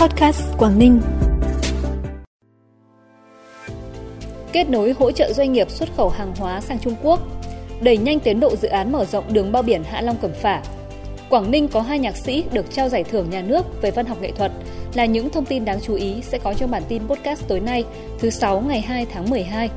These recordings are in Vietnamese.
Podcast Quảng Ninh. Kết nối hỗ trợ doanh nghiệp xuất khẩu hàng hóa sang Trung Quốc. Đẩy nhanh tiến độ dự án mở rộng đường bao biển Hạ Long Cẩm Phả. Quảng Ninh có hai nhạc sĩ được trao giải thưởng nhà nước về văn học nghệ thuật là những thông tin đáng chú ý sẽ có trong bản tin podcast tối nay, thứ sáu ngày 2 tháng 12.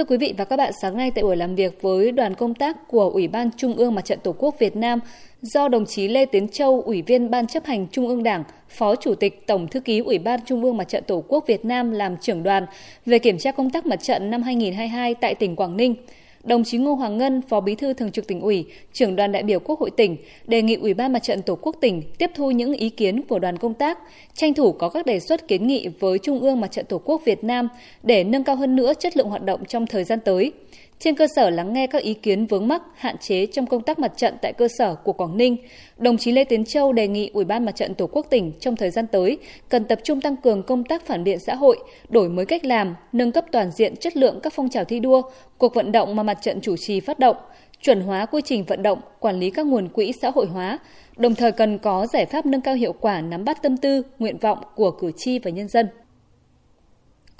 Thưa quý vị và các bạn, sáng nay tại buổi làm việc với đoàn công tác của Ủy ban Trung ương Mặt trận Tổ quốc Việt Nam do đồng chí Lê Tiến Châu, Ủy viên Ban chấp hành Trung ương Đảng, Phó Chủ tịch Tổng Thư ký Ủy ban Trung ương Mặt trận Tổ quốc Việt Nam làm trưởng đoàn về kiểm tra công tác mặt trận năm 2022 tại tỉnh Quảng Ninh – đồng chí Ngô Hoàng Ngân, Phó Bí thư Thường trực tỉnh ủy, trưởng đoàn đại biểu Quốc hội tỉnh đề nghị Ủy ban Mặt trận Tổ quốc tỉnh tiếp thu những ý kiến của đoàn công tác, tranh thủ có các đề xuất kiến nghị với Trung ương Mặt trận Tổ quốc Việt Nam để nâng cao hơn nữa chất lượng hoạt động trong thời gian tới. Trên cơ sở lắng nghe các ý kiến vướng mắc, hạn chế trong công tác mặt trận tại cơ sở của Quảng Ninh, đồng chí Lê Tiến Châu đề nghị Ủy ban Mặt trận Tổ quốc tỉnh trong thời gian tới cần tập trung tăng cường công tác phản biện xã hội, đổi mới cách làm, nâng cấp toàn diện chất lượng các phong trào thi đua, cuộc vận động mà mặt trận chủ trì phát động, chuẩn hóa quy trình vận động, quản lý các nguồn quỹ xã hội hóa, đồng thời cần có giải pháp nâng cao hiệu quả nắm bắt tâm tư, nguyện vọng của cử tri và nhân dân.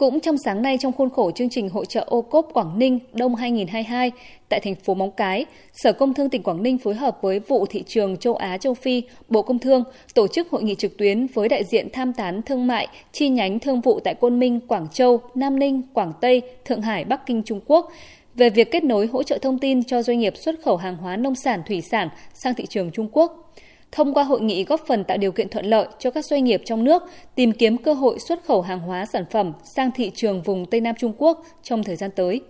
Cũng trong sáng nay trong khuôn khổ chương trình hội trợ ô cốp Quảng Ninh Đông 2022 tại thành phố Móng Cái, Sở Công Thương tỉnh Quảng Ninh phối hợp với vụ thị trường châu Á châu Phi, Bộ Công Thương tổ chức hội nghị trực tuyến với đại diện tham tán thương mại chi nhánh thương vụ tại Côn Minh, Quảng Châu, Nam Ninh, Quảng Tây, Thượng Hải, Bắc Kinh, Trung Quốc về việc kết nối hỗ trợ thông tin cho doanh nghiệp xuất khẩu hàng hóa nông sản thủy sản sang thị trường Trung Quốc thông qua hội nghị góp phần tạo điều kiện thuận lợi cho các doanh nghiệp trong nước tìm kiếm cơ hội xuất khẩu hàng hóa sản phẩm sang thị trường vùng Tây Nam Trung Quốc trong thời gian tới.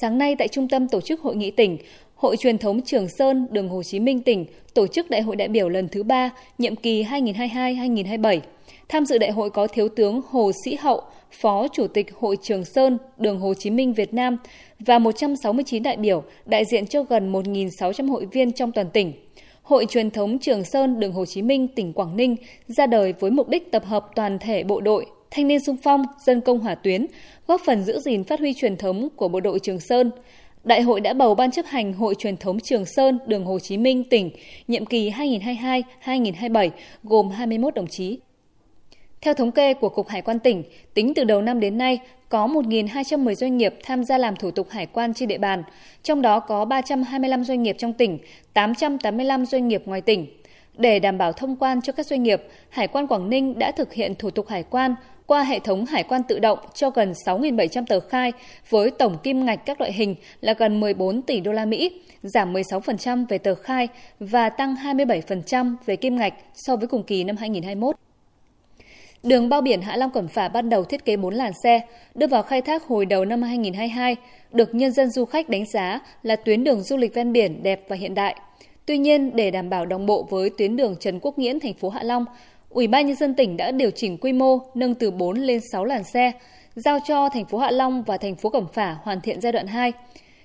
Sáng nay tại Trung tâm Tổ chức Hội nghị tỉnh, Hội truyền thống Trường Sơn, đường Hồ Chí Minh tỉnh tổ chức Đại hội đại biểu lần thứ 3, nhiệm kỳ 2022-2027. Tham dự đại hội có Thiếu tướng Hồ Sĩ Hậu, Phó Chủ tịch Hội Trường Sơn, đường Hồ Chí Minh Việt Nam và 169 đại biểu đại diện cho gần 1.600 hội viên trong toàn tỉnh. Hội truyền thống Trường Sơn đường Hồ Chí Minh, tỉnh Quảng Ninh ra đời với mục đích tập hợp toàn thể bộ đội, thanh niên sung phong, dân công hỏa tuyến, góp phần giữ gìn phát huy truyền thống của bộ đội Trường Sơn. Đại hội đã bầu Ban chấp hành Hội truyền thống Trường Sơn đường Hồ Chí Minh tỉnh, nhiệm kỳ 2022-2027, gồm 21 đồng chí. Theo thống kê của Cục Hải quan tỉnh, tính từ đầu năm đến nay, có 1.210 doanh nghiệp tham gia làm thủ tục hải quan trên địa bàn, trong đó có 325 doanh nghiệp trong tỉnh, 885 doanh nghiệp ngoài tỉnh. Để đảm bảo thông quan cho các doanh nghiệp, Hải quan Quảng Ninh đã thực hiện thủ tục hải quan qua hệ thống hải quan tự động cho gần 6.700 tờ khai với tổng kim ngạch các loại hình là gần 14 tỷ đô la Mỹ, giảm 16% về tờ khai và tăng 27% về kim ngạch so với cùng kỳ năm 2021. Đường bao biển Hạ Long Cẩm Phả ban đầu thiết kế 4 làn xe, đưa vào khai thác hồi đầu năm 2022, được nhân dân du khách đánh giá là tuyến đường du lịch ven biển đẹp và hiện đại. Tuy nhiên, để đảm bảo đồng bộ với tuyến đường Trần Quốc Nghiễn thành phố Hạ Long, Ủy ban nhân dân tỉnh đã điều chỉnh quy mô nâng từ 4 lên 6 làn xe, giao cho thành phố Hạ Long và thành phố Cẩm Phả hoàn thiện giai đoạn 2.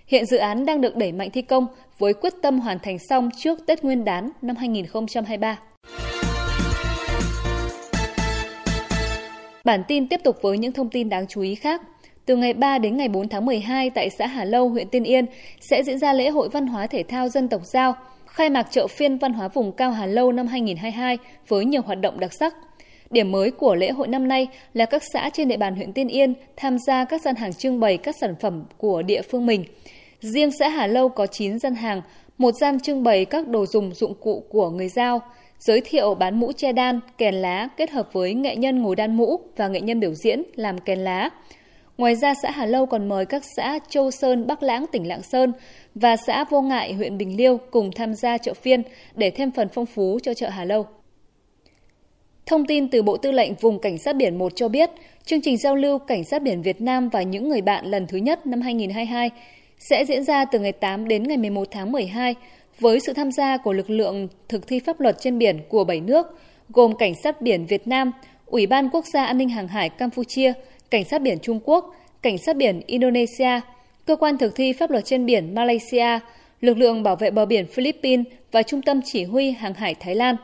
Hiện dự án đang được đẩy mạnh thi công với quyết tâm hoàn thành xong trước Tết Nguyên đán năm 2023. Bản tin tiếp tục với những thông tin đáng chú ý khác. Từ ngày 3 đến ngày 4 tháng 12 tại xã Hà Lâu, huyện Tiên Yên sẽ diễn ra lễ hội văn hóa thể thao dân tộc Giao, khai mạc chợ phiên văn hóa vùng cao Hà Lâu năm 2022 với nhiều hoạt động đặc sắc. Điểm mới của lễ hội năm nay là các xã trên địa bàn huyện Tiên Yên tham gia các gian hàng trưng bày các sản phẩm của địa phương mình. Riêng xã Hà Lâu có 9 gian hàng, một gian trưng bày các đồ dùng dụng cụ của người Giao, giới thiệu bán mũ che đan, kèn lá kết hợp với nghệ nhân ngồi đan mũ và nghệ nhân biểu diễn làm kèn lá. Ngoài ra, xã Hà Lâu còn mời các xã Châu Sơn, Bắc Lãng, tỉnh Lạng Sơn và xã Vô Ngại, huyện Bình Liêu cùng tham gia chợ phiên để thêm phần phong phú cho chợ Hà Lâu. Thông tin từ Bộ Tư lệnh Vùng Cảnh sát Biển 1 cho biết, chương trình giao lưu Cảnh sát biển Việt Nam và những người bạn lần thứ nhất năm 2022 sẽ diễn ra từ ngày 8 đến ngày 11 tháng 12 với sự tham gia của lực lượng thực thi pháp luật trên biển của 7 nước, gồm Cảnh sát biển Việt Nam, Ủy ban Quốc gia An ninh Hàng hải Campuchia, Cảnh sát biển Trung Quốc, Cảnh sát biển Indonesia, Cơ quan thực thi pháp luật trên biển Malaysia, lực lượng bảo vệ bờ biển Philippines và Trung tâm Chỉ huy Hàng hải Thái Lan.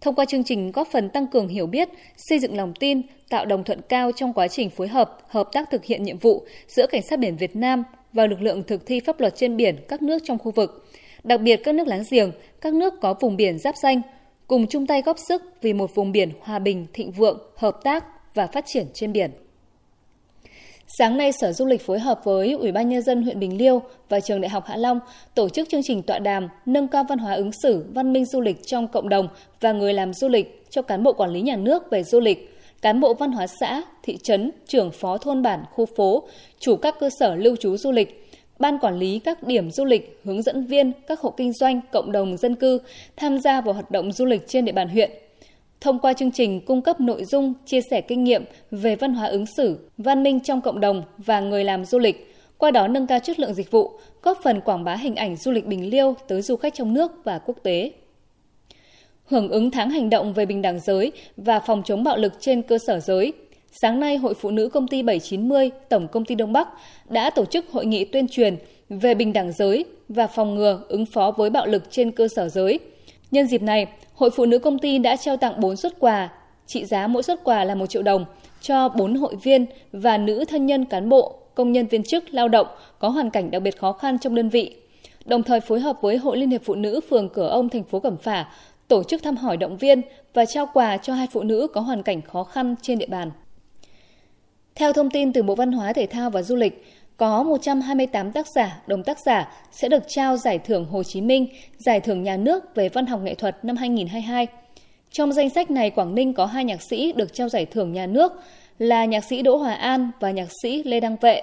Thông qua chương trình góp phần tăng cường hiểu biết, xây dựng lòng tin, tạo đồng thuận cao trong quá trình phối hợp, hợp tác thực hiện nhiệm vụ giữa Cảnh sát biển Việt Nam và lực lượng thực thi pháp luật trên biển các nước trong khu vực, đặc biệt các nước láng giềng, các nước có vùng biển giáp danh, cùng chung tay góp sức vì một vùng biển hòa bình, thịnh vượng, hợp tác và phát triển trên biển. Sáng nay, Sở Du lịch phối hợp với Ủy ban Nhân dân huyện Bình Liêu và Trường Đại học Hạ Long tổ chức chương trình tọa đàm nâng cao văn hóa ứng xử, văn minh du lịch trong cộng đồng và người làm du lịch cho cán bộ quản lý nhà nước về du lịch, cán bộ văn hóa xã, thị trấn, trưởng phó thôn bản, khu phố, chủ các cơ sở lưu trú du lịch, ban quản lý các điểm du lịch, hướng dẫn viên, các hộ kinh doanh, cộng đồng dân cư tham gia vào hoạt động du lịch trên địa bàn huyện – thông qua chương trình cung cấp nội dung, chia sẻ kinh nghiệm về văn hóa ứng xử, văn minh trong cộng đồng và người làm du lịch, qua đó nâng cao chất lượng dịch vụ, góp phần quảng bá hình ảnh du lịch Bình Liêu tới du khách trong nước và quốc tế. Hưởng ứng tháng hành động về bình đẳng giới và phòng chống bạo lực trên cơ sở giới, sáng nay Hội Phụ nữ Công ty 790, Tổng Công ty Đông Bắc đã tổ chức hội nghị tuyên truyền về bình đẳng giới và phòng ngừa ứng phó với bạo lực trên cơ sở giới. Nhân dịp này, Hội Phụ nữ công ty đã trao tặng 4 xuất quà, trị giá mỗi xuất quà là 1 triệu đồng cho 4 hội viên và nữ thân nhân cán bộ, công nhân viên chức, lao động có hoàn cảnh đặc biệt khó khăn trong đơn vị. Đồng thời phối hợp với Hội Liên hiệp Phụ nữ phường Cửa Ông thành phố Cẩm Phả tổ chức thăm hỏi động viên và trao quà cho hai phụ nữ có hoàn cảnh khó khăn trên địa bàn. Theo thông tin từ Bộ Văn hóa Thể thao và Du lịch, có 128 tác giả, đồng tác giả sẽ được trao giải thưởng Hồ Chí Minh, giải thưởng nhà nước về văn học nghệ thuật năm 2022. Trong danh sách này, Quảng Ninh có hai nhạc sĩ được trao giải thưởng nhà nước là nhạc sĩ Đỗ Hòa An và nhạc sĩ Lê Đăng Vệ.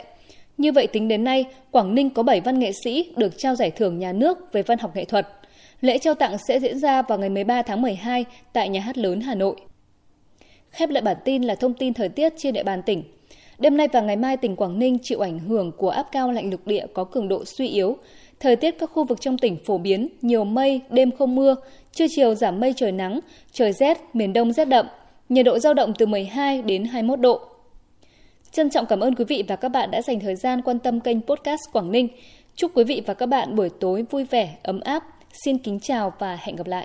Như vậy tính đến nay, Quảng Ninh có 7 văn nghệ sĩ được trao giải thưởng nhà nước về văn học nghệ thuật. Lễ trao tặng sẽ diễn ra vào ngày 13 tháng 12 tại Nhà hát lớn Hà Nội. Khép lại bản tin là thông tin thời tiết trên địa bàn tỉnh. Đêm nay và ngày mai tỉnh Quảng Ninh chịu ảnh hưởng của áp cao lạnh lục địa có cường độ suy yếu. Thời tiết các khu vực trong tỉnh phổ biến, nhiều mây, đêm không mưa, trưa chiều giảm mây trời nắng, trời rét, miền Đông rét đậm, nhiệt độ giao động từ 12 đến 21 độ. Trân trọng cảm ơn quý vị và các bạn đã dành thời gian quan tâm kênh podcast Quảng Ninh. Chúc quý vị và các bạn buổi tối vui vẻ, ấm áp. Xin kính chào và hẹn gặp lại.